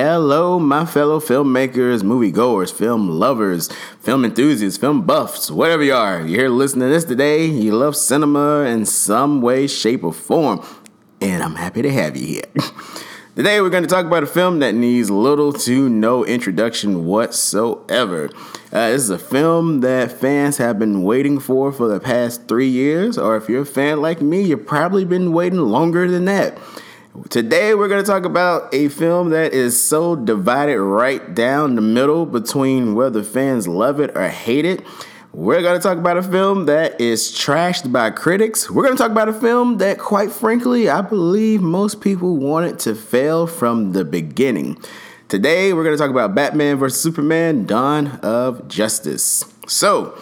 Hello, my fellow filmmakers, moviegoers, film lovers, film enthusiasts, film buffs, whatever you are. You're here listening to this today. You love cinema in some way, shape, or form. And I'm happy to have you here. Today, we're going to talk about a film that needs little to no introduction whatsoever. Uh, this is a film that fans have been waiting for for the past three years, or if you're a fan like me, you've probably been waiting longer than that. Today, we're going to talk about a film that is so divided right down the middle between whether fans love it or hate it. We're going to talk about a film that is trashed by critics. We're going to talk about a film that, quite frankly, I believe most people wanted to fail from the beginning. Today, we're going to talk about Batman vs. Superman Dawn of Justice. So,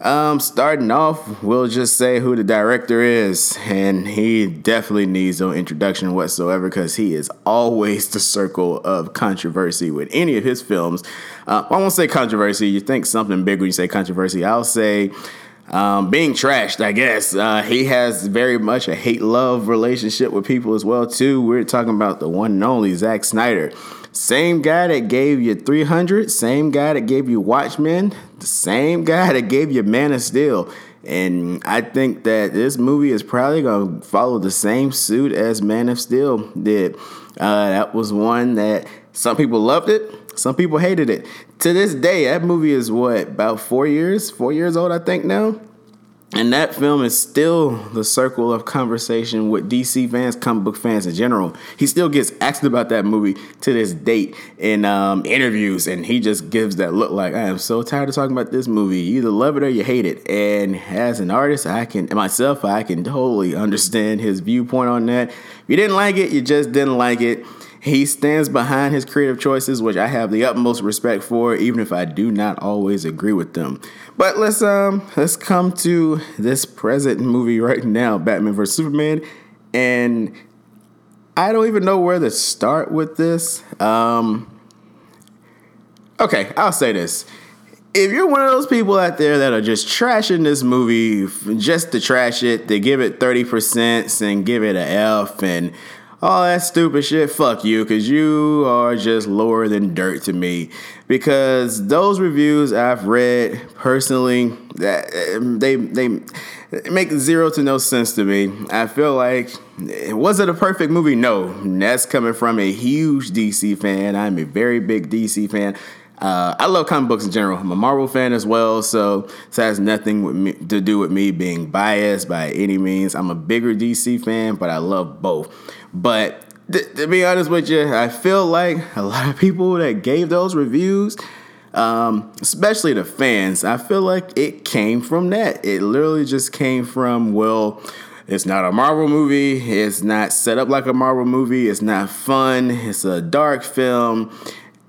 um, starting off, we'll just say who the director is, and he definitely needs no introduction whatsoever because he is always the circle of controversy with any of his films. Uh, I won't say controversy. You think something big when you say controversy. I'll say um, being trashed. I guess uh, he has very much a hate love relationship with people as well too. We're talking about the one and only Zack Snyder. Same guy that gave you 300, same guy that gave you Watchmen, the same guy that gave you Man of Steel. And I think that this movie is probably going to follow the same suit as Man of Steel did. Uh, that was one that some people loved it, some people hated it. To this day, that movie is what, about four years? Four years old, I think now? And that film is still the circle of conversation with DC fans, comic book fans in general. He still gets asked about that movie to this date in um, interviews, and he just gives that look like, I am so tired of talking about this movie. You either love it or you hate it. And as an artist, I can, myself, I can totally understand his viewpoint on that. If you didn't like it, you just didn't like it. He stands behind his creative choices, which I have the utmost respect for, even if I do not always agree with them. But let's um let's come to this present movie right now, Batman vs Superman, and I don't even know where to start with this. Um, okay, I'll say this. If you're one of those people out there that are just trashing this movie just to trash it, they give it 30% and give it an F and all that stupid shit, fuck you, because you are just lower than dirt to me. Because those reviews I've read personally, that um, they they make zero to no sense to me. I feel like was it a perfect movie? No, that's coming from a huge DC fan. I'm a very big DC fan. Uh, I love comic books in general. I'm a Marvel fan as well, so this has nothing me, to do with me being biased by any means. I'm a bigger DC fan, but I love both. But th- to be honest with you, I feel like a lot of people that gave those reviews, um, especially the fans, I feel like it came from that. It literally just came from, well, it's not a Marvel movie. It's not set up like a Marvel movie. It's not fun. It's a dark film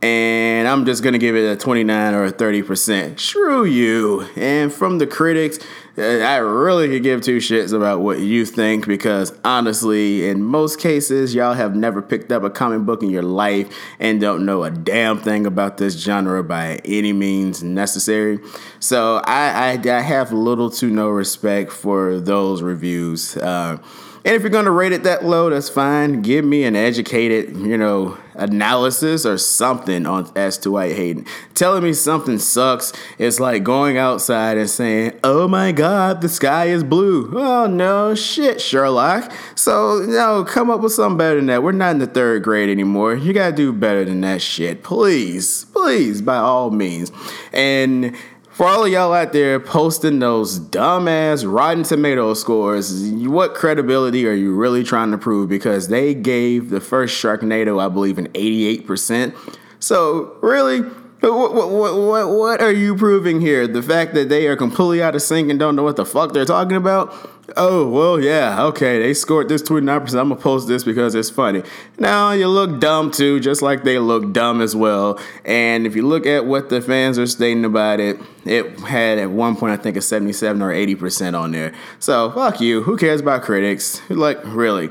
and I'm just gonna give it a 29 or a 30%. Screw you. And from the critics, uh, I really could give two shits about what you think because honestly, in most cases, y'all have never picked up a comic book in your life and don't know a damn thing about this genre by any means necessary. So I, I, I have little to no respect for those reviews. Uh, and if you're going to rate it that low, that's fine. Give me an educated, you know, analysis or something on as to why you hate Telling me something sucks is like going outside and saying, "Oh my God, the sky is blue." Oh no, shit, Sherlock. So no, come up with something better than that. We're not in the third grade anymore. You gotta do better than that shit, please, please, by all means. And for all of y'all out there posting those dumbass Rotten Tomato scores, what credibility are you really trying to prove? Because they gave the first Sharknado, I believe, an 88%. So, really? What, what, what, what are you proving here? The fact that they are completely out of sync and don't know what the fuck they're talking about? Oh, well, yeah, okay, they scored this 29%. I'm gonna post this because it's funny. Now, you look dumb too, just like they look dumb as well. And if you look at what the fans are stating about it, it had at one point, I think, a 77 or 80% on there. So, fuck you. Who cares about critics? Like, really?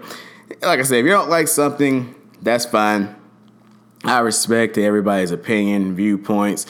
Like I said, if you don't like something, that's fine. I respect everybody's opinion, viewpoints.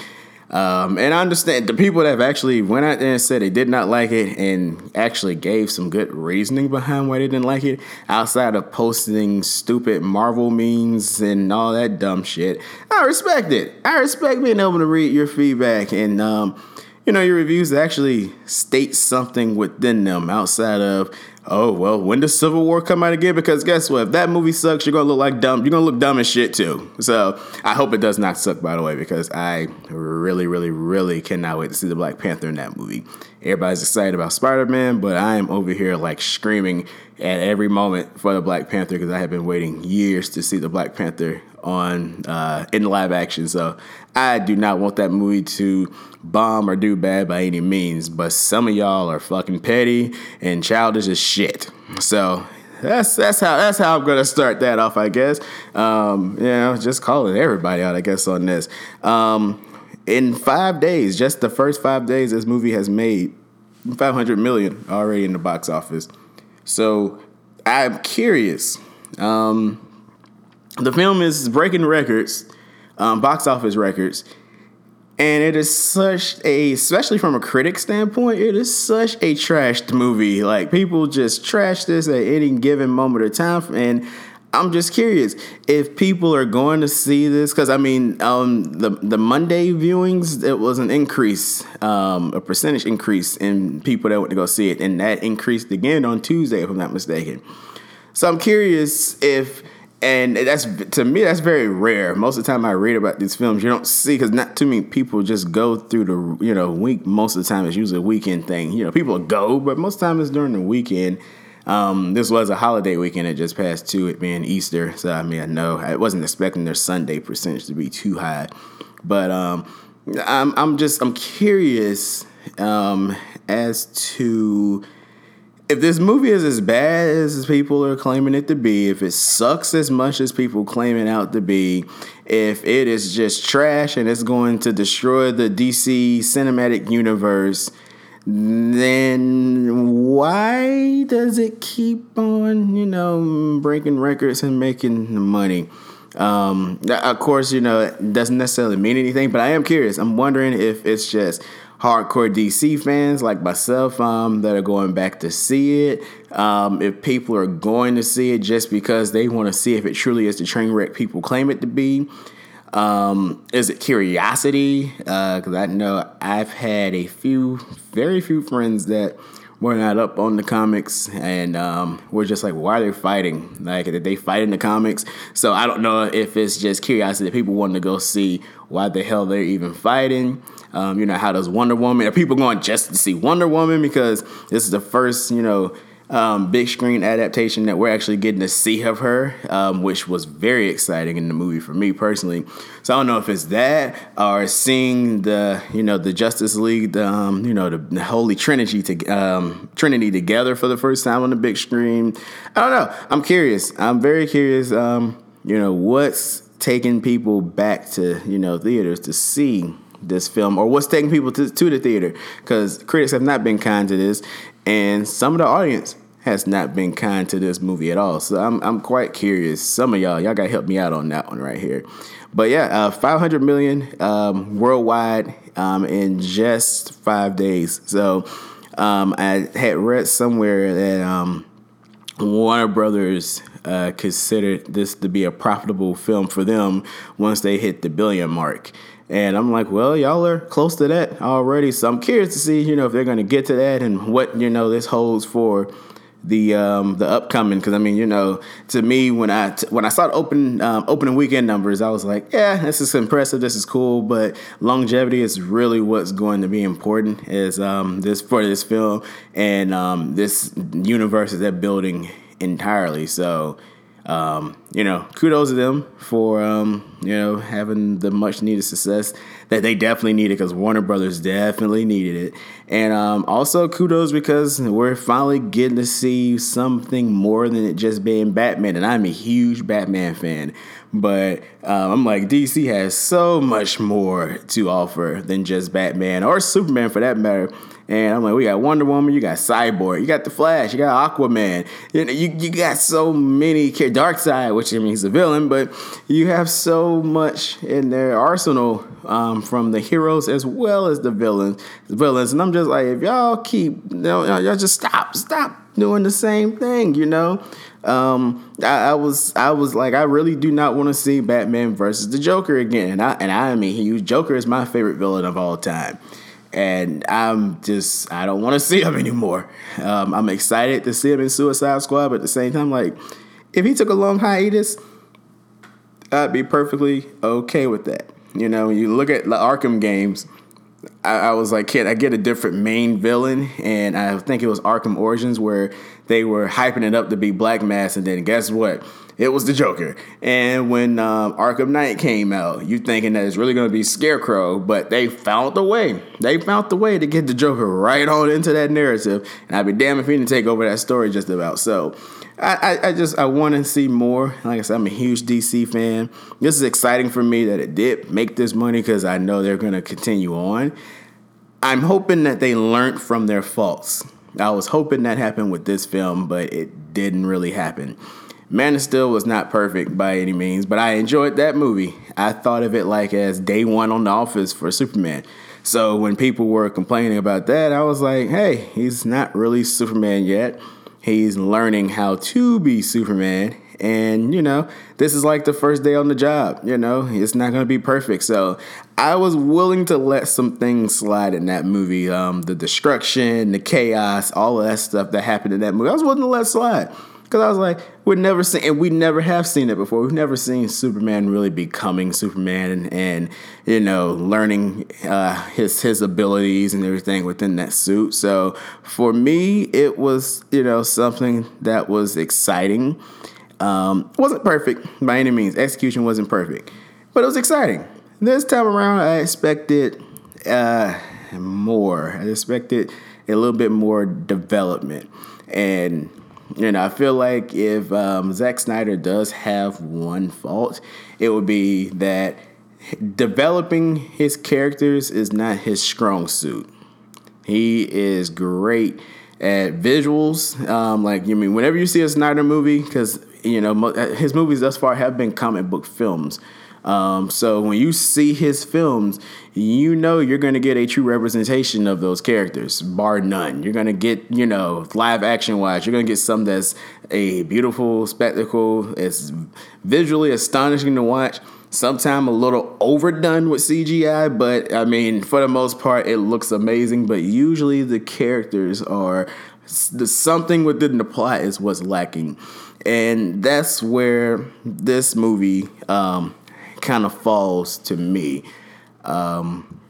Um, and I understand the people that have actually went out there and said they did not like it and actually gave some good reasoning behind why they didn't like it, outside of posting stupid Marvel memes and all that dumb shit. I respect it. I respect being able to read your feedback and um, you know your reviews actually state something within them outside of oh well when does civil war come out again? Because guess what? If that movie sucks you're gonna look like dumb. You're gonna look dumb as shit too. So i hope it does not suck by the way because i really really really cannot wait to see the black panther in that movie. Everybody's excited about spider-man but i am over here like screaming at every moment for the black panther because i have been waiting years to see the black panther on uh, in live action. So i do not want that movie to bomb or do bad by any means, but some of y'all are fucking petty and childish as shit. So that's that's how that's how I'm gonna start that off, I guess. Um, you know, just calling everybody out, I guess, on this. Um, in five days, just the first five days, this movie has made 500 million already in the box office. So I'm curious. Um, the film is breaking records, um, box office records and it is such a, especially from a critic standpoint, it is such a trashed movie. Like people just trash this at any given moment of time, and I'm just curious if people are going to see this because I mean, um, the the Monday viewings it was an increase, um, a percentage increase in people that went to go see it, and that increased again on Tuesday, if I'm not mistaken. So I'm curious if and that's to me that's very rare. Most of the time I read about these films, you don't see because not too many people just go through the you know week. Most of the time it's usually a weekend thing. You know, people go, but most of the time it's during the weekend. Um, this was a holiday weekend. It just passed to it being Easter, so I mean I know I wasn't expecting their Sunday percentage to be too high, but um, I'm I'm just I'm curious um, as to if this movie is as bad as people are claiming it to be, if it sucks as much as people claim it out to be, if it is just trash and it's going to destroy the DC cinematic universe, then why does it keep on, you know, breaking records and making money? Um, of course, you know, it doesn't necessarily mean anything, but I am curious. I'm wondering if it's just hardcore DC fans like myself um, that are going back to see it. Um, if people are going to see it just because they want to see if it truly is the train wreck people claim it to be. Um, is it curiosity? Because uh, I know I've had a few, very few friends that were not up on the comics and um, we're just like, why are they fighting? Like, did they fight in the comics? So I don't know if it's just curiosity that people want to go see why the hell they're even fighting. Um, you know, how does Wonder Woman? Are people going just to see Wonder Woman because this is the first, you know, um, big screen adaptation that we're actually getting to see of her, um, which was very exciting in the movie for me personally. So I don't know if it's that or seeing the you know the Justice League, the um, you know the, the, Holy Trinity to um, Trinity together for the first time on the big screen. I don't know. I'm curious. I'm very curious. Um, you know what's taking people back to you know theaters to see this film or what's taking people to, to the theater because critics have not been kind to this and some of the audience has not been kind to this movie at all. So i'm, I'm quite curious. Some of y'all y'all gotta help me out on that one right here. But yeah uh, 500 million um, worldwide um, in just five days. So um, i had read somewhere that um, warner brothers uh, considered this to be a profitable film for them once they hit the billion mark and I'm like, well, y'all are close to that already. So I'm curious to see, you know, if they're going to get to that and what, you know, this holds for the um, the upcoming. Because I mean, you know, to me, when I t- when I saw the open um, opening weekend numbers, I was like, yeah, this is impressive. This is cool. But longevity is really what's going to be important is um, this for this film and um, this universe that they're building entirely. So um, you know, kudos to them for um, you know having the much needed success that they definitely needed because Warner Brothers definitely needed it, and um, also kudos because we're finally getting to see something more than it just being Batman, and I'm a huge Batman fan, but um, I'm like DC has so much more to offer than just Batman or Superman for that matter. And I'm like, we got Wonder Woman, you got Cyborg, you got the Flash, you got Aquaman. You know, you, you got so many Darkseid, which I mean he's a villain, but you have so much in their arsenal um, from the heroes as well as the villains. Villains, and I'm just like, if y'all keep, you know, y'all just stop, stop doing the same thing, you know. Um, I, I, was I was like I really do not want to see Batman versus the Joker again, and I and I mean he Joker is my favorite villain of all time and I'm just I don't want to see him anymore. Um, I'm excited to see him in Suicide Squad, but at the same time, like if he took a long hiatus, I'd be perfectly okay with that. You know, you look at the Arkham games. I, I was like, can I get a different main villain? And I think it was Arkham Origins where they were hyping it up to be Black Mask, and then guess what? It was the Joker. And when um, Arkham Knight came out, you thinking that it's really going to be Scarecrow, but they found the way. They found the way to get the Joker right on into that narrative. And I'd be damned if he didn't take over that story just about. So I, I, I just I want to see more. Like I said, I'm a huge DC fan. This is exciting for me that it did make this money because I know they're going to continue on. I'm hoping that they learned from their faults. I was hoping that happened with this film, but it didn't really happen. Man of Steel was not perfect by any means, but I enjoyed that movie. I thought of it like as day one on the office for Superman. So when people were complaining about that, I was like, hey, he's not really Superman yet. He's learning how to be Superman. And, you know, this is like the first day on the job. You know, it's not going to be perfect. So I was willing to let some things slide in that movie. Um, the destruction, the chaos, all of that stuff that happened in that movie. I was willing to let slide. Because I was like, we've never seen, and we never have seen it before. We've never seen Superman really becoming Superman and, and you know, learning uh, his his abilities and everything within that suit. So for me, it was you know something that was exciting. Um, wasn't perfect by any means. Execution wasn't perfect, but it was exciting. This time around, I expected uh, more. I expected a little bit more development and know, I feel like if um, Zack Snyder does have one fault, it would be that developing his characters is not his strong suit. He is great at visuals. Um, like, you mean, whenever you see a Snyder movie, because, you know, his movies thus far have been comic book films. Um, so when you see his films, you know you're going to get a true representation of those characters, bar none. You're going to get, you know, live action wise, you're going to get something that's a beautiful spectacle. It's visually astonishing to watch. Sometimes a little overdone with CGI, but I mean, for the most part, it looks amazing. But usually the characters are the something within the plot is what's lacking. And that's where this movie um, kind of falls to me. Um,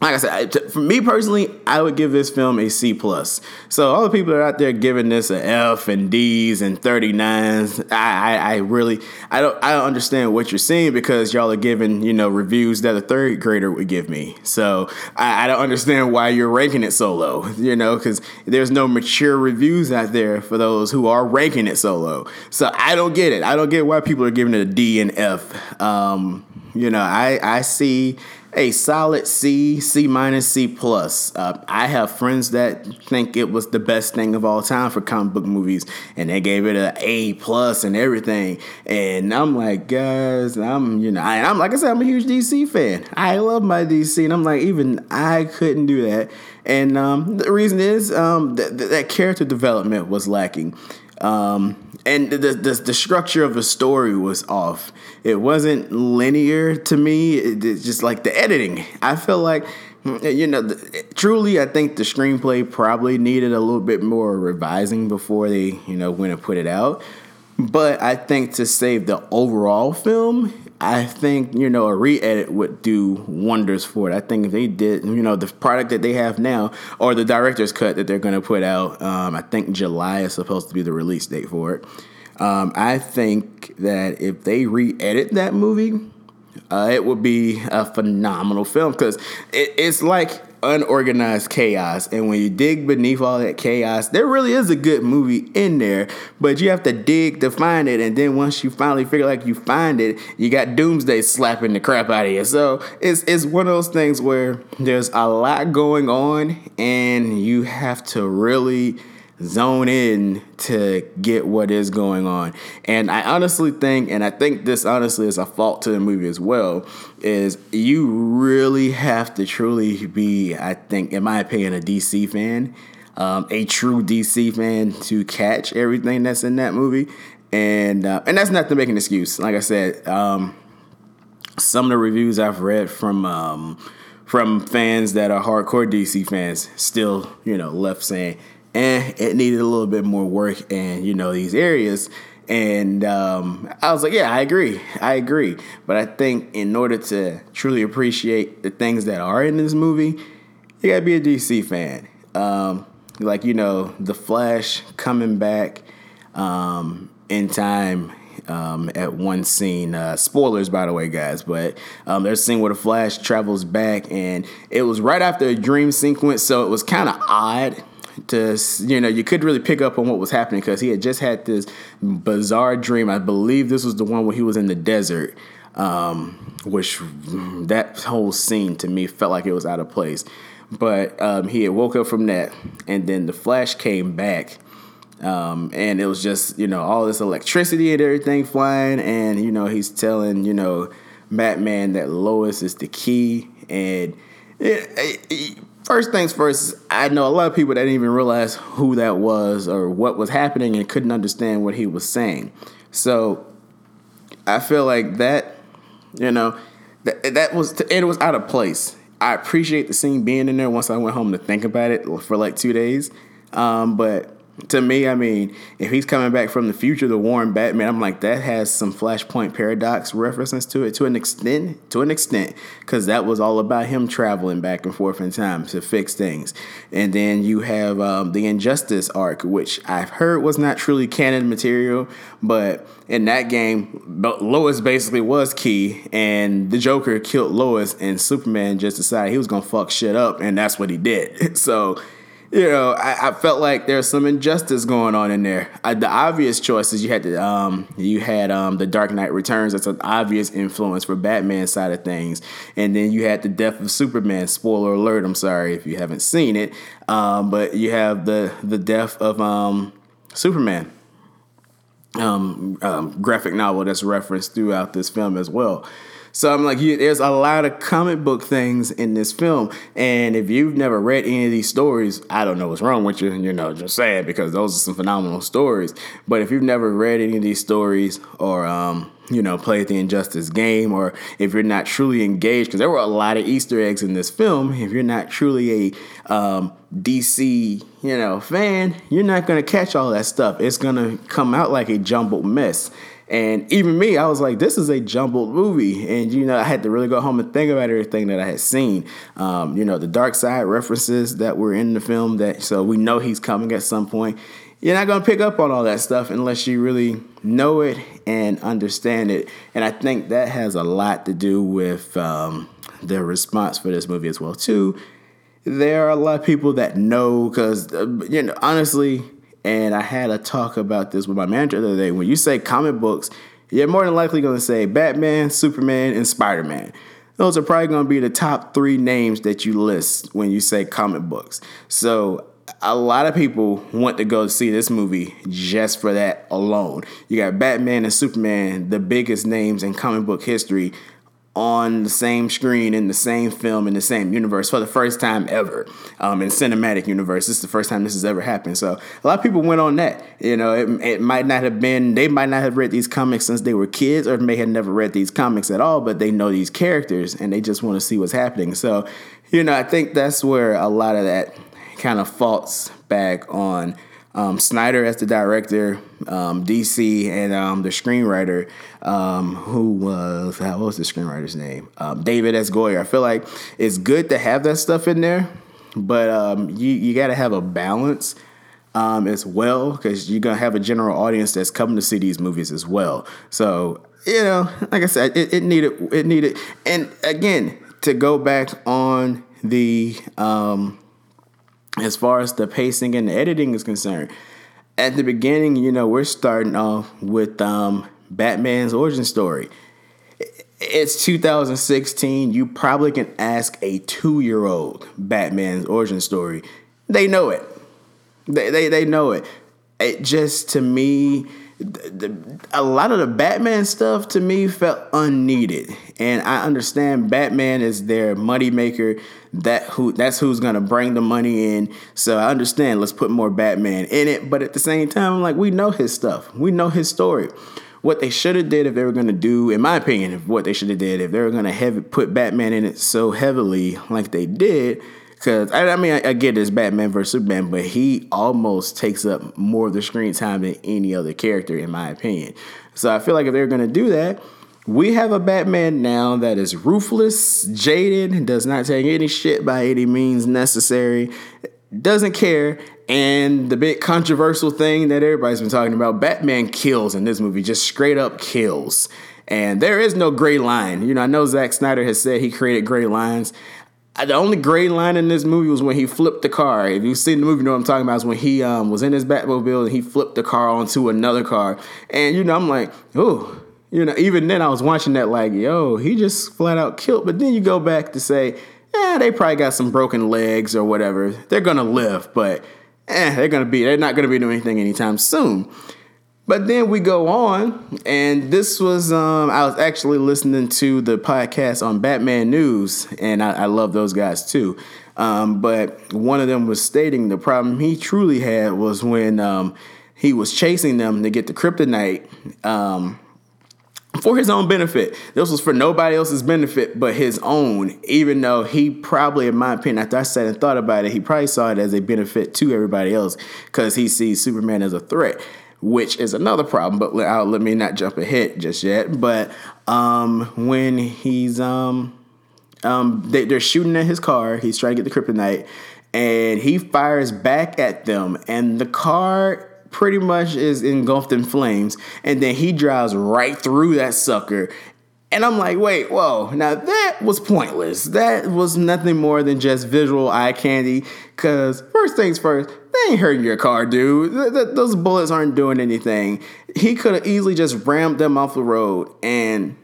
like I said, for me personally, I would give this film a C plus. So all the people that are out there giving this an F and D's and 39s, I, I, I, really I don't I don't understand what you're seeing because y'all are giving you know reviews that a third grader would give me. So I, I don't understand why you're ranking it so low. You know, because there's no mature reviews out there for those who are ranking it so low. So I don't get it. I don't get why people are giving it a D and F. Um, you know, I I see a solid C, C minus, C plus. Uh, I have friends that think it was the best thing of all time for comic book movies, and they gave it a A plus and everything. And I'm like, guys, I'm you know, I, am like I said, I'm a huge DC fan. I love my DC, and I'm like, even I couldn't do that. And um, the reason is um, that, that character development was lacking. Um, and the, the, the structure of the story was off. It wasn't linear to me. It, it's just like the editing. I feel like you know, the, truly, I think the screenplay probably needed a little bit more revising before they, you know, went and put it out. But I think to save the overall film, I think you know a re-edit would do wonders for it. I think if they did, you know, the product that they have now, or the director's cut that they're going to put out, um, I think July is supposed to be the release date for it. Um, I think that if they re-edit that movie, uh, it would be a phenomenal film because it, it's like unorganized chaos. And when you dig beneath all that chaos, there really is a good movie in there, but you have to dig to find it. And then once you finally figure like you find it, you got Doomsday slapping the crap out of you. So it's it's one of those things where there's a lot going on, and you have to really zone in to get what is going on. And I honestly think, and I think this honestly is a fault to the movie as well, is you really have to truly be, I think, in my opinion, a DC fan, um, a true DC fan to catch everything that's in that movie. And uh, and that's not to make an excuse. Like I said, um, some of the reviews I've read from um, from fans that are hardcore DC fans still, you know, left saying and it needed a little bit more work in you know these areas and um, I was like, yeah, I agree. I agree. But I think in order to truly appreciate the things that are in this movie, you gotta be a DC fan. Um, like, you know, The Flash coming back um, in time um, at one scene. Uh, spoilers, by the way, guys, but um, there's a scene where the Flash travels back, and it was right after a dream sequence, so it was kind of odd to you know you couldn't really pick up on what was happening because he had just had this bizarre dream. I believe this was the one where he was in the desert, um, which that whole scene to me felt like it was out of place. But um, he had woke up from that, and then the Flash came back. Um, and it was just you know all this electricity and everything flying, and you know he's telling you know Batman that Lois is the key, and it, it, First things first, I know a lot of people that didn't even realize who that was or what was happening and couldn't understand what he was saying. So I feel like that, you know, that, that was, it was out of place. I appreciate the scene being in there once I went home to think about it for like two days. Um, but to me, I mean, if he's coming back from the future, the Warren Batman, I'm like that has some Flashpoint paradox references to it to an extent, to an extent, because that was all about him traveling back and forth in time to fix things. And then you have um, the Injustice arc, which I've heard was not truly canon material, but in that game, Lois basically was key, and the Joker killed Lois, and Superman just decided he was gonna fuck shit up, and that's what he did. So you know, I, I, felt like there's some injustice going on in there. I, the obvious choices you had to, um, you had um, the Dark Knight Returns. That's an obvious influence for Batman's side of things, and then you had the death of Superman. Spoiler alert! I'm sorry if you haven't seen it, um, but you have the the death of um, Superman. Um, um, graphic novel that's referenced throughout this film as well. So I'm like, there's a lot of comic book things in this film, and if you've never read any of these stories, I don't know what's wrong with you. You know, just saying because those are some phenomenal stories. But if you've never read any of these stories or um, you know, played the Injustice game, or if you're not truly engaged, because there were a lot of Easter eggs in this film. If you're not truly a um, DC, you know, fan, you're not gonna catch all that stuff. It's gonna come out like a jumbled mess. And even me, I was like, this is a jumbled movie. And, you know, I had to really go home and think about everything that I had seen. Um, you know, the Darkseid references that were in the film that, so we know he's coming at some point. You're not going to pick up on all that stuff unless you really know it and understand it. And I think that has a lot to do with um, the response for this movie as well, too. There are a lot of people that know because, uh, you know, honestly, and I had a talk about this with my manager the other day. When you say comic books, you're more than likely going to say Batman, Superman, and Spider Man. Those are probably going to be the top three names that you list when you say comic books. So a lot of people want to go see this movie just for that alone. You got Batman and Superman, the biggest names in comic book history, on the same screen in the same film in the same universe for the first time ever um, in cinematic universe. This is the first time this has ever happened. So a lot of people went on that. You know, it, it might not have been they might not have read these comics since they were kids, or may have never read these comics at all, but they know these characters and they just want to see what's happening. So you know, I think that's where a lot of that kind of faults back on um, Snyder as the director, um, DC, and um, the screenwriter, um, who was what was the screenwriter's name? Um, David S. Goyer. I feel like it's good to have that stuff in there, but um, you you got to have a balance. as well, because you're gonna have a general audience that's coming to see these movies as well. So you know, like I said, it, it needed it needed, and again, to go back on the um, as far as the pacing and the editing is concerned. At the beginning, you know, we're starting off with um, Batman's origin story. It's 2016. You probably can ask a two year old Batman's origin story. They know it. They, they, they know it. It just, to me, a lot of the Batman stuff to me felt unneeded. And I understand Batman is their money maker. That who that's who's gonna bring the money in. So I understand. Let's put more Batman in it. But at the same time, I'm like, we know his stuff. We know his story. What they should have did if they were gonna do, in my opinion, what they should have did if they were gonna have put Batman in it so heavily like they did because I, I, mean, I, I, get this Batman versus Superman, but he almost takes up more of the screen time than any other character, in my opinion. So I feel like if they're going to do that, we have a Batman now that is ruthless, jaded, does not take any shit by any means necessary, doesn't care. And the big controversial thing that everybody's been talking about Batman kills in this movie, just straight up kills. And there is no gray line. You know, I know Zack Snyder has said he created gray lines the only gray line in this movie was when he flipped the car. If you've seen the movie, you know what I'm talking about. Is when he um, was in his Batmobile and he flipped the car onto another car. And you know, I'm like, oh, you know. Even then, I was watching that like, yo, he just flat out killed. But then you go back to say, eh, they probably got some broken legs or whatever. They're gonna live, but eh, they're gonna be. They're not gonna be doing anything anytime soon. But then we go on, and this was um, I was actually listening to the podcast on Batman News, and I, I love those guys too. Um, but one of them was stating the problem he truly had was when um, he was chasing them to get the kryptonite um, for his own benefit. This was for nobody else's benefit but his own, even though he probably, in my opinion, after I sat and thought about it, he probably saw it as a benefit to everybody else because he sees Superman as a threat which is another problem. But let me not jump ahead just yet. But um, when he's um, um, they, they're shooting at his car, he's trying to get the kryptonite, and he fires back at them, and the car pretty much is engulfed in flames, and then he drives right through that sucker. And I'm like, wait, whoa. Now that was pointless. That was nothing more than just visual eye candy. Because, first things first, they ain't hurting your car, dude. Th- th- those bullets aren't doing anything. He could have easily just rammed them off the road and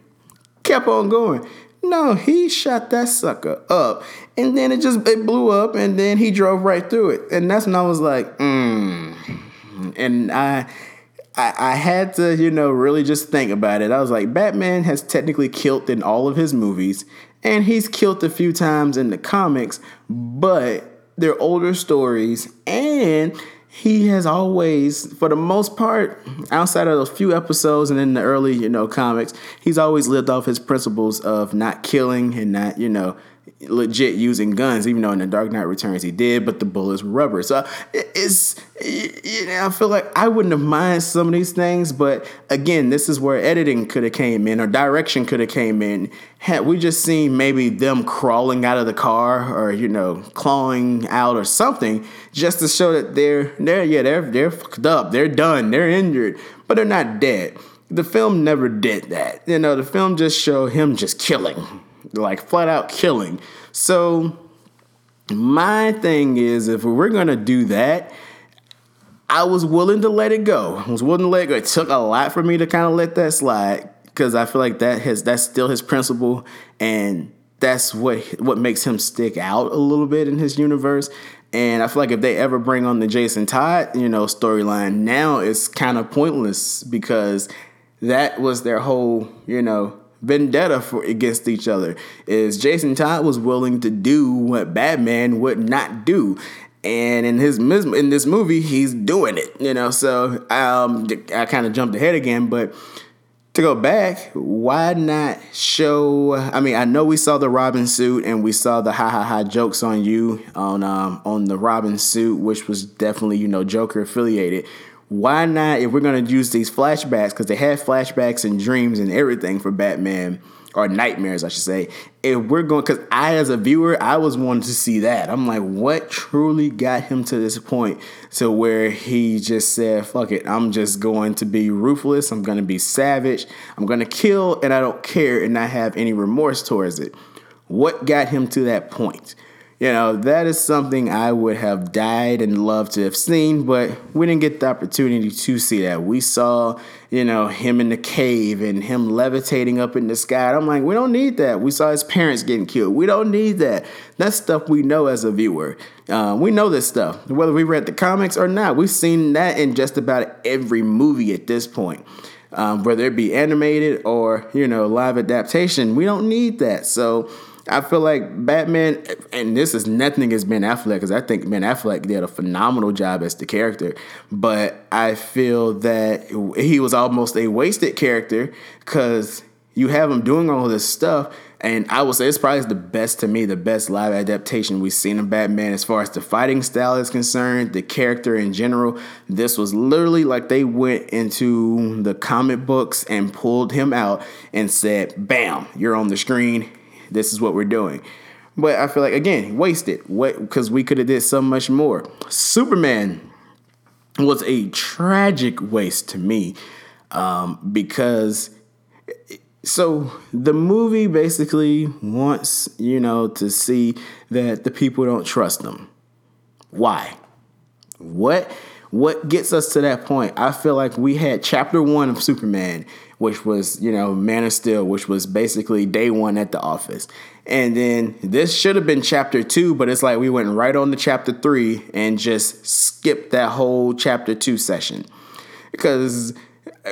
kept on going. No, he shot that sucker up, and then it just it blew up, and then he drove right through it, and that's when I was like, mm. and I. I, I had to, you know, really just think about it. I was like, Batman has technically killed in all of his movies, and he's killed a few times in the comics, but they're older stories, and he has always, for the most part, outside of those few episodes and in the early, you know, comics, he's always lived off his principles of not killing and not, you know, legit using guns, even though in the Dark Knight Returns he did, but the bullets were rubber. So it's, you know, I feel like I wouldn't have mind some of these things, but again, this is where editing could have came in or direction could have came in. Had we just seen maybe them crawling out of the car or you know clawing out or something, just to show that they're they're yeah they're they're fucked up, they're done, they're injured, but they're not dead. The film never did that. You know, the film just showed him just killing like flat out killing. So my thing is, if we're gonna do that, I was willing to let it go. I was willing to let it go. It took a lot for me to kind of let that slide because I feel like that has that's still his principle, and that's what what makes him stick out a little bit in his universe. And I feel like if they ever bring on the Jason Todd, you know, storyline, now it's kind of pointless because that was their whole, you know, vendetta for against each other. Is Jason Todd was willing to do what Batman would not do. And in his in this movie, he's doing it, you know. So um, I kind of jumped ahead again, but to go back, why not show? I mean, I know we saw the Robin suit and we saw the ha ha ha jokes on you on um, on the Robin suit, which was definitely you know Joker affiliated why not if we're going to use these flashbacks because they have flashbacks and dreams and everything for batman or nightmares i should say. If we're going because i as a viewer i was wanting to see that. I'm like what truly got him to this point to where he just said fuck it i'm just going to be ruthless i'm going to be savage i'm going to kill and i don't care and not have any remorse towards it. What got him to that point You know, that is something I would have died and loved to have seen, but we didn't get the opportunity to see that. We saw, you know, him in the cave and him levitating up in the sky. And I'm like, we don't need that. We saw his parents getting killed. We don't need that. That's stuff we know as a viewer. Uh, we know this stuff, whether we read the comics or not. We've seen that in just about every movie at this point. Um, whether it be animated or you know live adaptation, we don't need that. So I feel like Batman, and this is nothing against Ben Affleck, because I think Ben Affleck did a phenomenal job as the character. But I feel that he was almost a wasted character because you have him doing all this stuff. And I will say it's probably the best to me, the best live adaptation we've seen of Batman as far as the fighting style is concerned, the character in general. This was literally like they went into the comic books and pulled him out and said, Bam, you're on the screen this is what we're doing. But I feel like again, wasted. What because we could have did so much more. Superman was a tragic waste to me um, because so the movie basically wants you know to see that the people don't trust them. Why? What what gets us to that point? I feel like we had chapter one of Superman which was, you know, Man of Steel, which was basically day one at the office. And then this should have been chapter two, but it's like we went right on to chapter three and just skipped that whole chapter two session. Because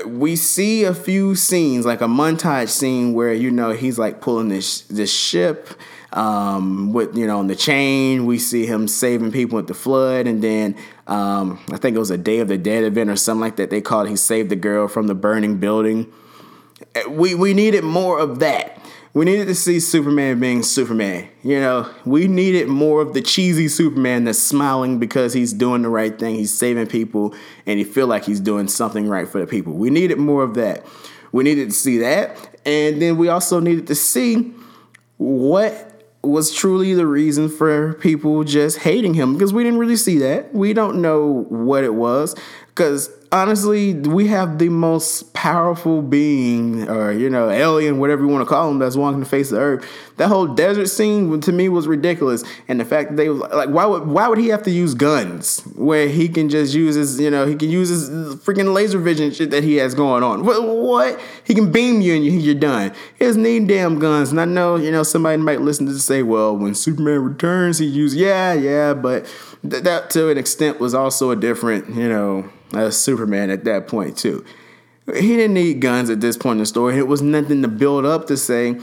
we see a few scenes, like a montage scene where, you know, he's like pulling this this ship um, with, you know, on the chain. We see him saving people with the flood. And then um, I think it was a Day of the Dead event or something like that. They called. He saved the girl from the burning building. We we needed more of that. We needed to see Superman being Superman. You know, we needed more of the cheesy Superman that's smiling because he's doing the right thing. He's saving people and he feel like he's doing something right for the people. We needed more of that. We needed to see that. And then we also needed to see what was truly the reason for people just hating him because we didn't really see that. We don't know what it was because honestly, we have the most powerful being, or you know, alien, whatever you want to call him, that's walking the face of the earth. That whole desert scene to me was ridiculous, and the fact that they like, why would why would he have to use guns where he can just use his, you know, he can use his freaking laser vision shit that he has going on. What? what? He can beam you and you're done. He doesn't need damn guns. And I know, you know, somebody might listen to say, well, when Superman returns, he use yeah, yeah, but th- that to an extent was also a different, you know as Superman at that point too. He didn't need guns at this point in the story. It was nothing to build up to say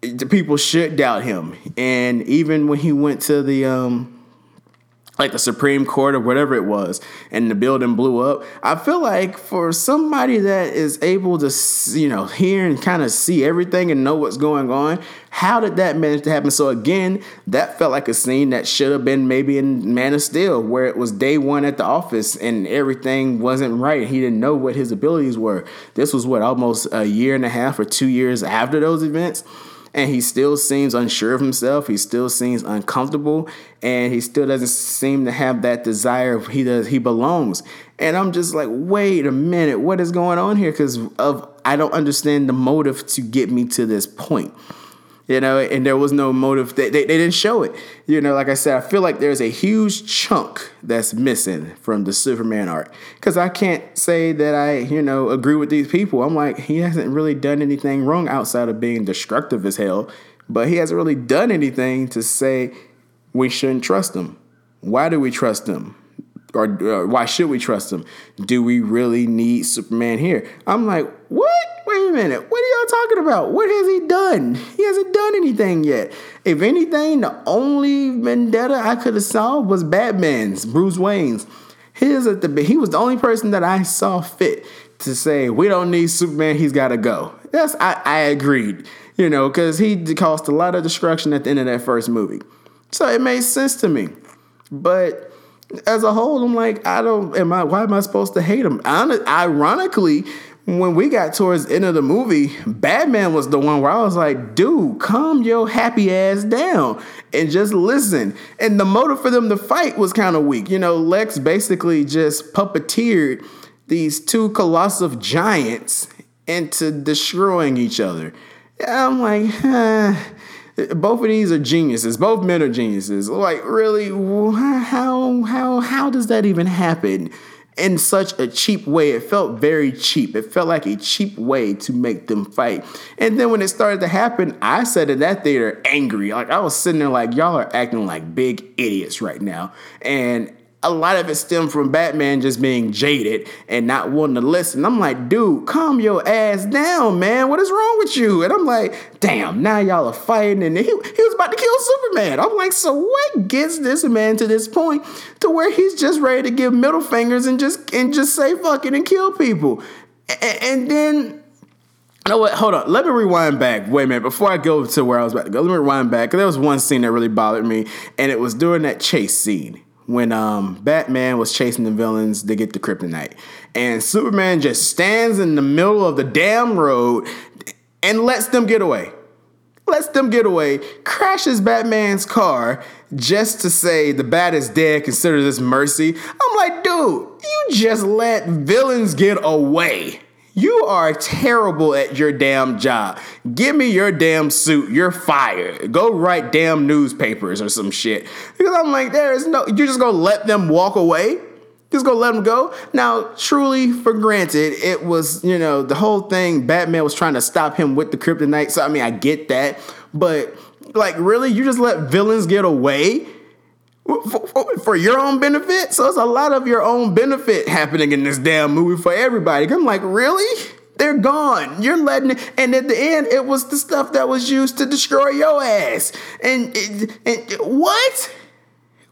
the people should doubt him. And even when he went to the um, like the Supreme Court or whatever it was, and the building blew up. I feel like for somebody that is able to, you know, hear and kind of see everything and know what's going on, how did that manage to happen? So again, that felt like a scene that should have been maybe in Man of Steel, where it was day one at the office and everything wasn't right. He didn't know what his abilities were. This was what almost a year and a half or two years after those events and he still seems unsure of himself. He still seems uncomfortable, and he still doesn't seem to have that desire. He does. He belongs, and I'm just like, wait a minute, what is going on here? Because of I don't understand the motive to get me to this point you know, and there was no motive. They, they, they, didn't show it. You know, like I said, I feel like there's a huge chunk that's missing from the Superman art. Because I can't say that I, you know, agree with these people. I'm like, he hasn't really done anything wrong outside of being destructive as hell, but he hasn't really done anything to say we shouldn't trust him. Why do we trust him? Or, or why should we trust him? Do we really need Superman here? I'm like, what? Wait a minute, what are y'all talking about? What has he done? He hasn't done anything yet. If anything, the only vendetta I could have saw was Batman's, Bruce Wayne's. His at the he was the only person that I saw fit to say we don't need Superman. He's got to go. Yes, I, I agreed. You know, because he caused a lot of destruction at the end of that first movie, so it made sense to me. But as a whole, I'm like, I don't. Am I? Why am I supposed to hate him? Ironically, when we got towards the end of the movie, Batman was the one where I was like, dude, calm your happy ass down and just listen. And the motive for them to fight was kind of weak. You know, Lex basically just puppeteered these two colossal giants into destroying each other. I'm like, huh, both of these are geniuses. Both men are geniuses. Like, really, how how how does that even happen? In such a cheap way. It felt very cheap. It felt like a cheap way to make them fight. And then when it started to happen, I said in that theater angry. Like I was sitting there like y'all are acting like big idiots right now. And a lot of it stemmed from Batman just being jaded and not wanting to listen. I'm like, dude, calm your ass down, man. What is wrong with you? And I'm like, damn, now y'all are fighting and he, he was about to kill Superman. I'm like, so what gets this man to this point to where he's just ready to give middle fingers and just and just say fuck it and kill people? and, and then you know what? Hold on. Let me rewind back. Wait a minute. Before I go to where I was about to go, let me rewind back. There was one scene that really bothered me, and it was during that chase scene when um, Batman was chasing the villains to get the kryptonite. And Superman just stands in the middle of the damn road and lets them get away. Lets them get away, crashes Batman's car just to say the bat is dead, consider this mercy. I'm like, dude, you just let villains get away. You are terrible at your damn job. Give me your damn suit. You're fired. Go write damn newspapers or some shit. Because I'm like, there is no, you're just gonna let them walk away? Just gonna let them go? Now, truly, for granted, it was, you know, the whole thing, Batman was trying to stop him with the kryptonite. So, I mean, I get that. But, like, really? You just let villains get away? For, for, your own benefit. So it's a lot of your own benefit happening in this damn movie for everybody. I'm like, really? They're gone. You're letting it, and at the end, it was the stuff that was used to destroy your ass. And, and, and what?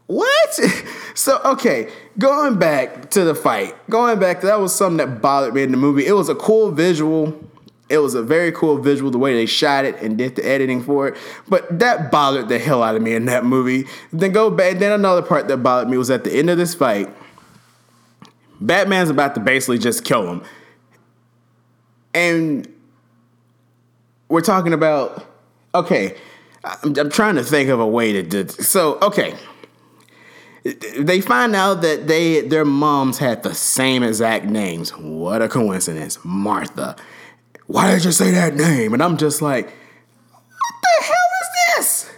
What? So okay, going back to the fight, going back, that was something that bothered me in the movie. It was a cool visual it was a very cool visual the way they shot it and did the editing for it, but that bothered the hell out of me in that movie. Then go back. Then another part that bothered me was at the end of this fight. Batman's about to basically just kill him, and we're talking about okay. I'm, I'm trying to think of a way to do. So okay, they find out that they their moms had the same exact names. What a coincidence, Martha why did you say that name? And I'm just like, what the hell is this?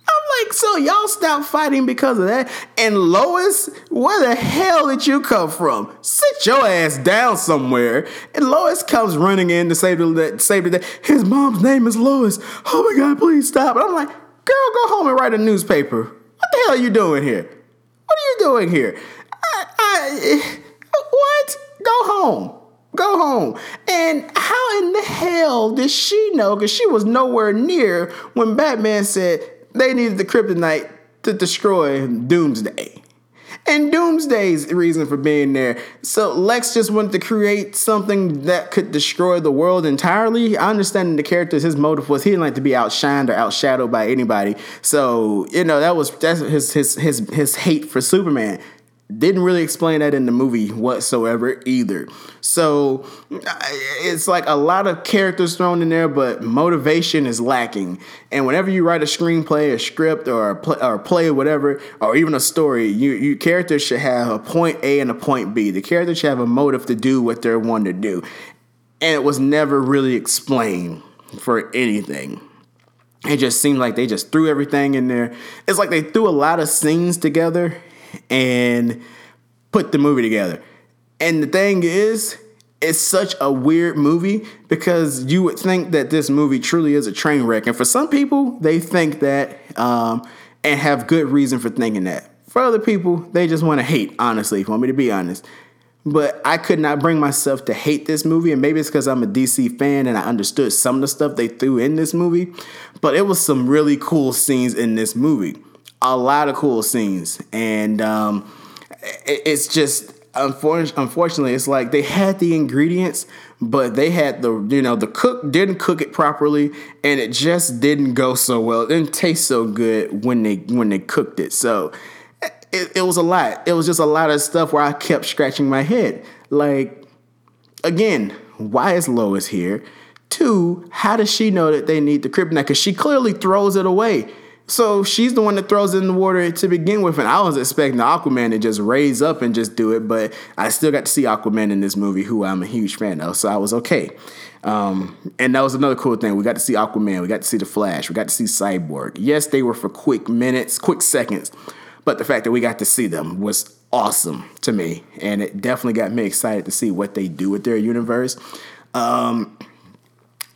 I'm like, so y'all stop fighting because of that? And Lois, where the hell did you come from? Sit your ass down somewhere. And Lois comes running in to save the save the day. His mom's name is Lois. Oh my God, please stop. And I'm like, girl, go home and write a newspaper. What the hell are you doing here? What are you doing here? I, I, what? Go home. Go home. And how in the hell did she know? Because she was nowhere near when Batman said they needed the kryptonite to destroy Doomsday. And Doomsday's reason for being there. So Lex just wanted to create something that could destroy the world entirely. I understand the character's his motive was he didn't like to be outshined or outshadowed by anybody. So, you know, that was that's his his his his hate for Superman. Didn't really explain that in the movie whatsoever either. So it's like a lot of characters thrown in there, but motivation is lacking. And whenever you write a screenplay, a script, or a play, or play, whatever, or even a story, you, you characters should have a point A and a point B. The characters should have a motive to do what they're wanting to do, and it was never really explained for anything it just seemed like they just threw everything in there. It's like they threw a lot of scenes together and put the movie together. And the thing is, it's such a weird movie because you would think that this movie truly is a train wreck. And for some people, they think that um, and have good reason for thinking that. For other people, they just want to hate, honestly, if you want me to be honest. But I could not bring myself to hate this movie, and maybe it's because I'm a DC fan and I understood some of the stuff they threw in this movie. But it was some really cool scenes in this movie a lot of cool scenes, and um, it, it's just unfortunately, it's like they had the ingredients, but they had the you know the cook didn't cook it properly, and it just didn't go so well. It didn't taste so good when they when they cooked it. So it, it was a lot. It was just a lot of stuff where I kept scratching my head. Like again, why is Lois here? Two, how does she know that they need the kryptonite? Because she clearly throws it away So she's the one that throws it in the water to begin with, and I was expecting Aquaman to just raise up and just do it, but I still got to see Aquaman in this movie, who I'm a huge fan of, so I was okay. Um, and that was another cool thing. We got to see Aquaman, we got to see the Flash, we got to see Cyborg. Yes, they were for quick minutes, quick seconds, but the fact that we got to see them was awesome to me, and it definitely got me excited to see what they do with their universe. Um,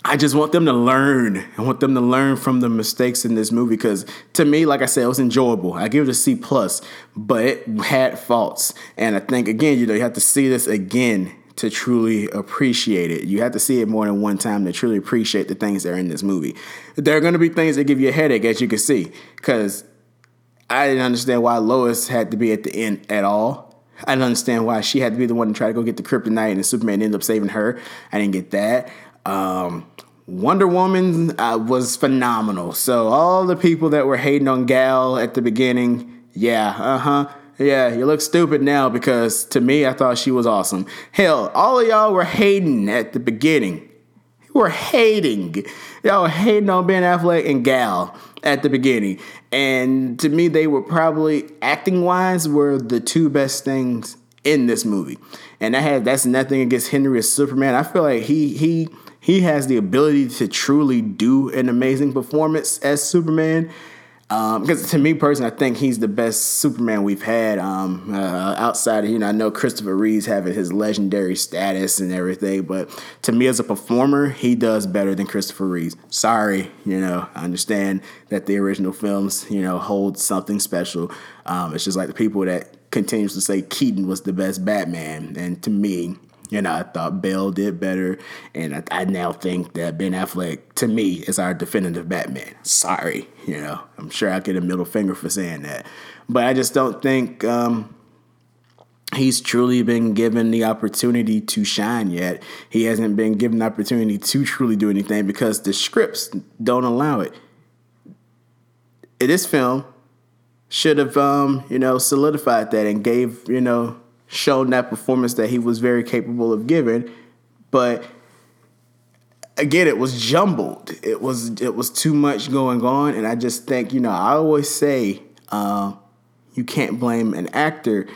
I just want them to learn. I want them to learn from the mistakes in this movie because to me, like I said, it was enjoyable. I give it a C plus, but it had faults. And I think again, you know, you have to see this again to truly appreciate it. You have to see it more than one time to truly appreciate the things that are in this movie. There are going to be things that give you a headache, as you can see, because I didn't understand why Lois had to be at the end at all. I didn't understand why she had to be the one to try to go get the kryptonite and Superman ended up saving her. I didn't get that. Um, Wonder Woman uh, was phenomenal. So all the people that were hating on Gal at the beginning, yeah, uh huh. Yeah, you look stupid now because to me, I thought she was awesome. Hell, all of y'all were hating at the beginning. You were hating. Y'all were hating on Ben Affleck and Gal at the beginning. And to me, they were probably acting wise were the two best things in this movie. And that had that's nothing against Henry as Superman. I feel like he he he has the ability to truly do an amazing performance as Superman. Because um, to me personally, I think he's the best Superman we've had. Um, uh, outside of you know, I know Christopher Reeves having his legendary status and everything, but to me as a performer, he does better than Christopher Reeves. Sorry, you know, I understand that the original films, you know, hold something special. Um, it's just like the people that continues to say Keaton was the best Batman, and to me, you know, I thought Bale did better, and I, I, now think that Ben Affleck, to me, is our definitive Batman. Sorry, you know, I'm sure I get a middle finger for saying that, but I just don't think um, he's truly been given the opportunity to shine yet. He hasn't been given the opportunity to truly do anything because the scripts don't allow it. This film, should have, um, you know, solidified that and gave, you know, shown that performance that he was very capable of giving, but again, it was jumbled. It was it was too much going on, and I just think you know I always say uh, you can't blame an actor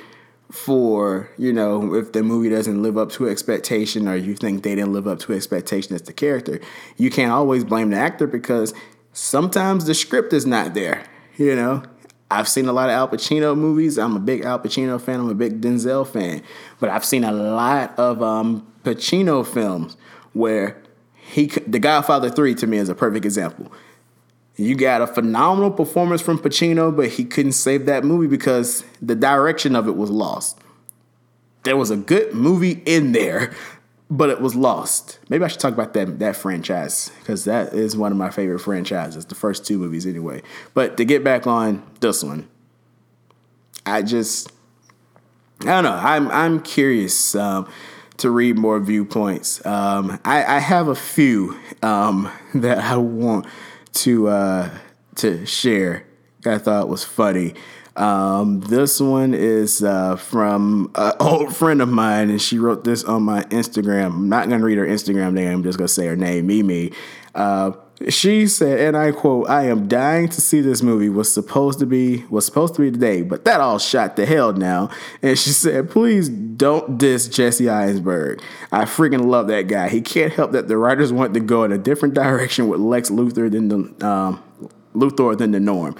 for you know if the movie doesn't live up to expectation or you think they didn't live up to expectation as the character. You can't always blame the actor because sometimes the script is not there. You know, I've seen a lot of Al Pacino movies. I'm a big Al Pacino fan. I'm a big Denzel fan. But I've seen a lot of um, Pacino films where he, The Godfather 3 to me is a perfect example. You got a phenomenal performance from Pacino, but he couldn't save that movie because the direction of it was lost. There was a good movie in there, but it was lost. Maybe I should talk about that that franchise because that is one of my favorite franchises. The first two movies, anyway. But to get back on this one, I just I don't know. I'm I'm curious um, to read more viewpoints. Um, I, I, have a few um, that I want to uh, to share. I thought was funny. Um, this one is uh, from an old friend of mine, and she wrote this on my Instagram. I'm not going to read her Instagram name. I'm just going to say her name, Mimi. Uh, she said, and I quote, "I am dying to see this movie. Was supposed to be was supposed to be today, but that all shot to hell now." And she said, "Please don't diss Jesse Eisenberg. I freaking love that guy. He can't help that the writers want to go in a different direction with Lex Luthor than the um, Luthor than the norm."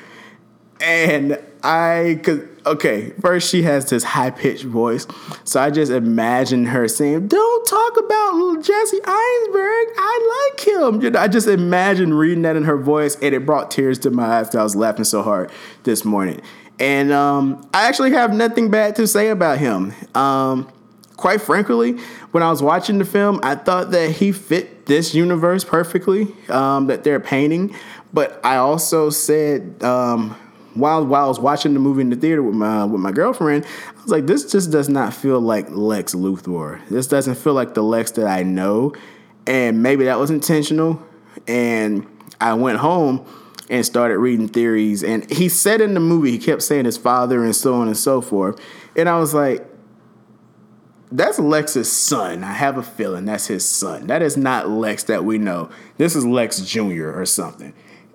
And I could okay, first she has this high pitched voice. So I just imagine her saying, Don't talk about little Jesse Eisenberg. I like him. You know, I just imagine reading that in her voice, and it brought tears to my eyes I was laughing so hard this morning. And um, I actually have nothing bad to say about him. Um, quite frankly, when I was watching the film, I thought that he fit this universe perfectly um, that they're painting. But I also said, um, while while I was watching the movie in the theater with my with my girlfriend, I was like, this just does not feel like Lex Luthor. This doesn't feel like the Lex that I know, and maybe that was intentional. And I went home and started reading theories, and he said in the movie he kept saying his father and so on and so forth, and I was like. That's Lex's son. I have a feeling that's his son. That is not Lex that we know. This is Lex Jr. or something.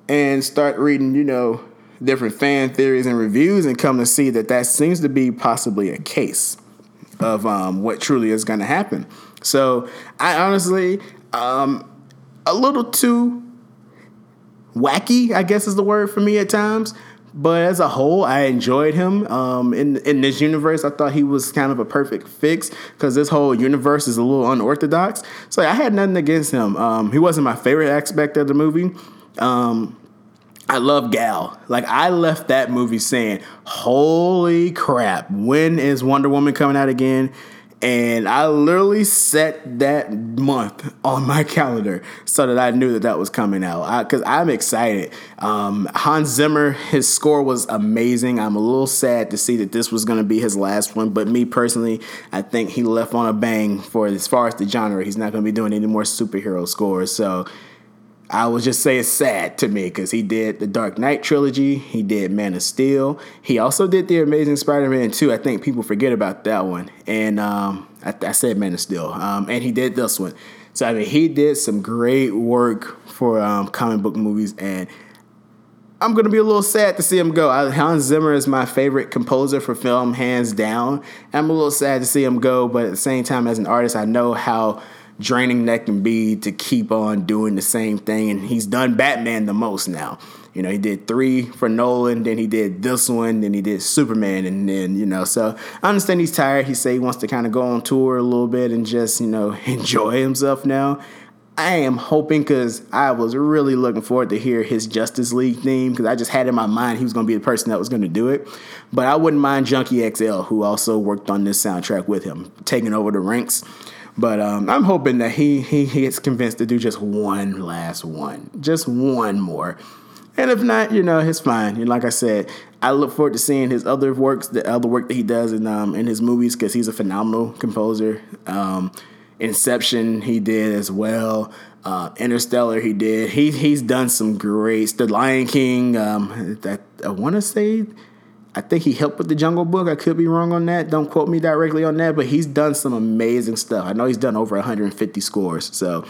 And start reading, you know, different fan theories and reviews and come to see that that seems to be possibly a case of um, what truly is going to happen. So I honestly, um, a little too wacky, I guess is the word for me at times. But as a whole, I enjoyed him. Um, in in this universe, I thought he was kind of a perfect fix because this whole universe is a little unorthodox. So I had nothing against him. Um, he wasn't my favorite aspect of the movie. Um, I love Gal. Like I left that movie saying, "Holy crap! When is Wonder Woman coming out again?" And I literally set that month on my calendar so that I knew that that was coming out. Because I'm excited. Um, Hans Zimmer, his score was amazing. I'm a little sad to see that this was going to be his last one. But me personally, I think he left on a bang for as far as the genre. He's not going to be doing any more superhero scores. So I would just say it's sad to me because he did the Dark Knight trilogy, he did Man of Steel, he also did the Amazing Spider-Man 2. I think people forget about that one, and um, I, I, said Man of Steel, um, and he did this one. So I mean, he did some great work for um, comic book movies, and I'm gonna be a little sad to see him go. I, Hans Zimmer is my favorite composer for film, hands down. I'm a little sad to see him go, but at the same time, as an artist, I know how draining that can be to keep on doing the same thing. And he's done Batman the most now. You know, he did three for Nolan, then he did this one, then he did Superman, and then, you know, so I understand he's tired. He said he wants to kind of go on tour a little bit and just, you know, enjoy himself now. I am hoping because I was really looking forward to hear his Justice League theme because I just had in my mind he was going to be the person that was going to do it. But I wouldn't mind Junkie XL, who also worked on this soundtrack with him, taking over the ranks. But um, I'm hoping that he, he he gets convinced to do just one last one, just one more. And if not, you know, it's fine. And like I said, I look forward to seeing his other works, the other work that he does in um in his movies because he's a phenomenal composer. Um, Inception he did as well. Uh, Interstellar he did. He he's done some great. The Lion King. Um, that I want to say I think he helped with the Jungle Book. I could be wrong on that. Don't quote me directly on that, but he's done some amazing stuff. I know he's done over 150 scores, so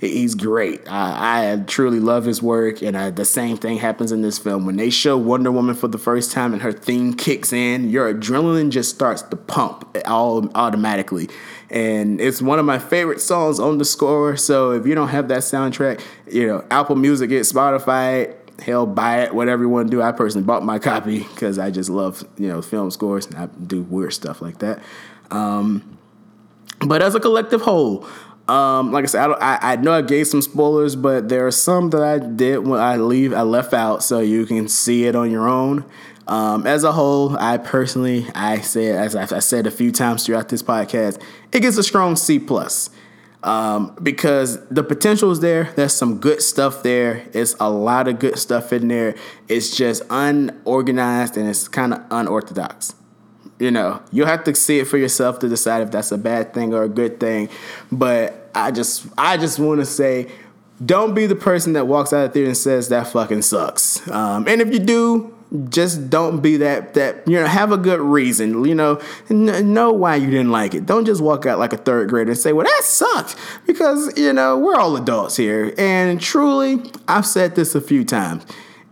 he's great. I, I truly love his work, and I, the same thing happens in this film. When they show Wonder Woman for the first time and her theme kicks in, your adrenaline just starts to pump all automatically. And it's one of my favorite songs on the score. So if you don't have that soundtrack, you know, Apple Music, it, Spotify, hell, buy it, whatever you want to do. I personally bought my copy because I just love you know film scores and I do weird stuff like that. Um, but as a collective whole, um, like I said, I, I, I, know I gave some spoilers, but there are some that I did when I leave I left out, so you can see it on your own. Um, as a whole, I personally, I said as I said a few times throughout this podcast, it gets a strong C plus um, because the potential is there. There's some good stuff there. It's a lot of good stuff in there. It's just unorganized and it's kind of unorthodox. You know, you'll have to see it for yourself to decide if that's a bad thing or a good thing. But I just, I just want to say, don't be the person that walks out of the theater and says that fucking sucks. Um, and if you do, just don't be that that you know have a good reason you know n- know why you didn't like it don't just walk out like a third grader and say well that sucked because you know we're all adults here and truly i've said this a few times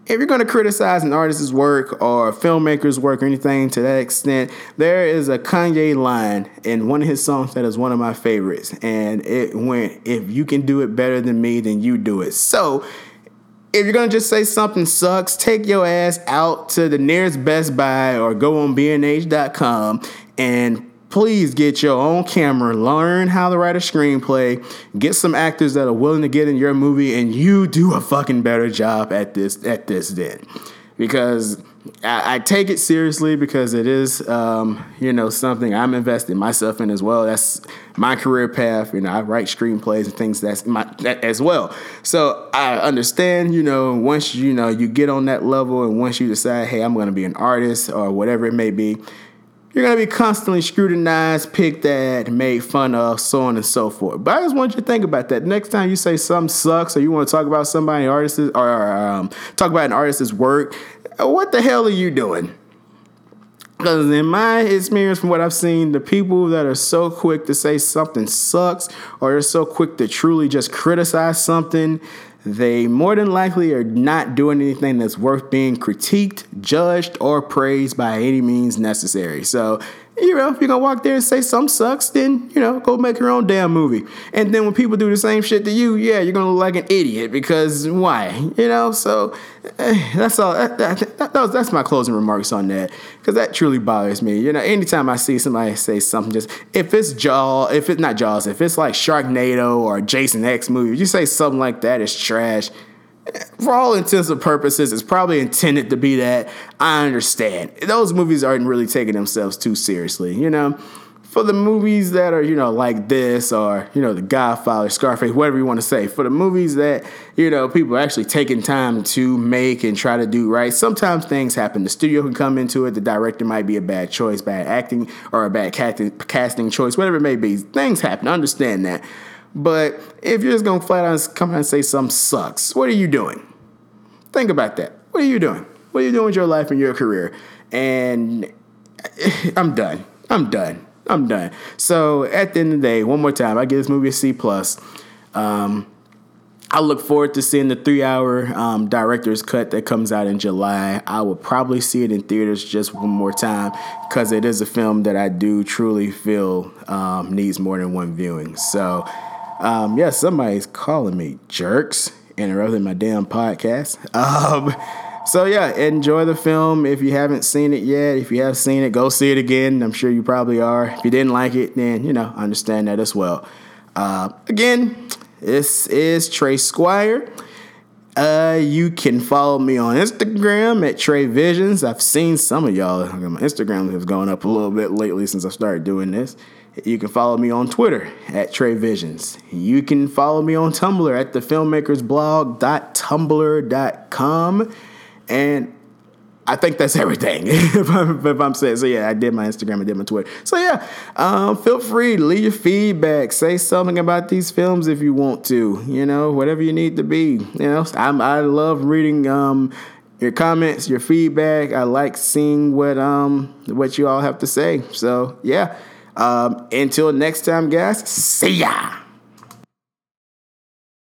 if you're going to criticize an artist's work or filmmaker's work or anything to that extent, there is a Kanye line in one of his songs that is one of my favorites. And it went, if you can do it better than me, then you do it. So if you're gonna just say something sucks, take your ass out to the nearest Best Buy or go on bnh.com and please get your own camera, learn how to write a screenplay, get some actors that are willing to get in your movie, and you do a fucking better job at this at this then. Because I, take it seriously because it is, um, you know, something I'm investing myself in as well. That's my career path. You know, I write screenplays and things that's my that as well. So I understand, you know, once you know you get on that level and once you decide, hey, I'm going to be an artist or whatever it may be, you're going to be constantly scrutinized, picked at, made fun of, so on and so forth. But I just want you to think about that. Next time you say something sucks or you want to talk about somebody artist or um, talk about an artist's work, Uh, what the hell are you doing? Because in my experience, from what I've seen, the people that are so quick to say something sucks or they're so quick to truly just criticize something, they more than likely are not doing anything that's worth being critiqued, judged, or praised by any means necessary. So you know, if you're gonna walk there and say something sucks, then you know, go make your own damn movie. And then when people do the same shit to you, yeah, you're gonna look like an idiot because why? You know, so eh, that's all. That, that, that, was, that's my closing remarks on that because that truly bothers me. You know, anytime I see somebody say something, just if it's Jaws, if it's not Jaws, if it's like Sharknado or Jason X movie, you say something like that is trash for all intents and purposes, it's probably intended to be that. I understand. Those movies aren't really taking themselves too seriously, you know? For the movies that are, you know, like this or, you know, The Godfather, Scarface, whatever you want to say, for the movies that, you know, people are actually taking time to make and try to do right, sometimes things happen. The studio can come into it, the director might be a bad choice, bad acting, or a bad casting, casting choice, whatever it may be. Things happen. Understand that. But if you're just gonna flat out come out and say something sucks, what are you doing? Think about that. What are you doing? What are you doing with your life and your career? And I'm done. I'm done. I'm done. So at the end of the day, one more time, I give this movie a C plus. Um, I look forward to seeing the three hour um, director's cut that comes out in July. I will probably see it in theaters just one more time because it is a film that I do truly feel um, needs more than one viewing. So um, yeah, somebody's calling me jerks, interrupting my damn podcast. Um, so yeah, enjoy the film. If you haven't seen it yet, if you have seen it, go see it again. I'm sure you probably are. If you didn't like it, then you know, understand that as well. Uh, again, this is Trey Squire. Uh, you can follow me on Instagram at Trey Visions. I've seen some of y'all. My Instagram has gone up a little bit lately since I started doing this. You can follow me on Twitter at Trey Visions. You can follow me on Tumblr at thefilmmakersblog.tumblr.com. And I think that's everything. if, I'm, if, I'm, saying so, yeah, I did my Instagram, I did my Twitter. So yeah, um, feel free to leave your feedback. Say something about these films if you want to. You know, whatever you need to be. You know, I'm, i love reading um, your comments, your feedback. I like seeing what um what you all have to say. So yeah. Um, until next time, guys, see ya.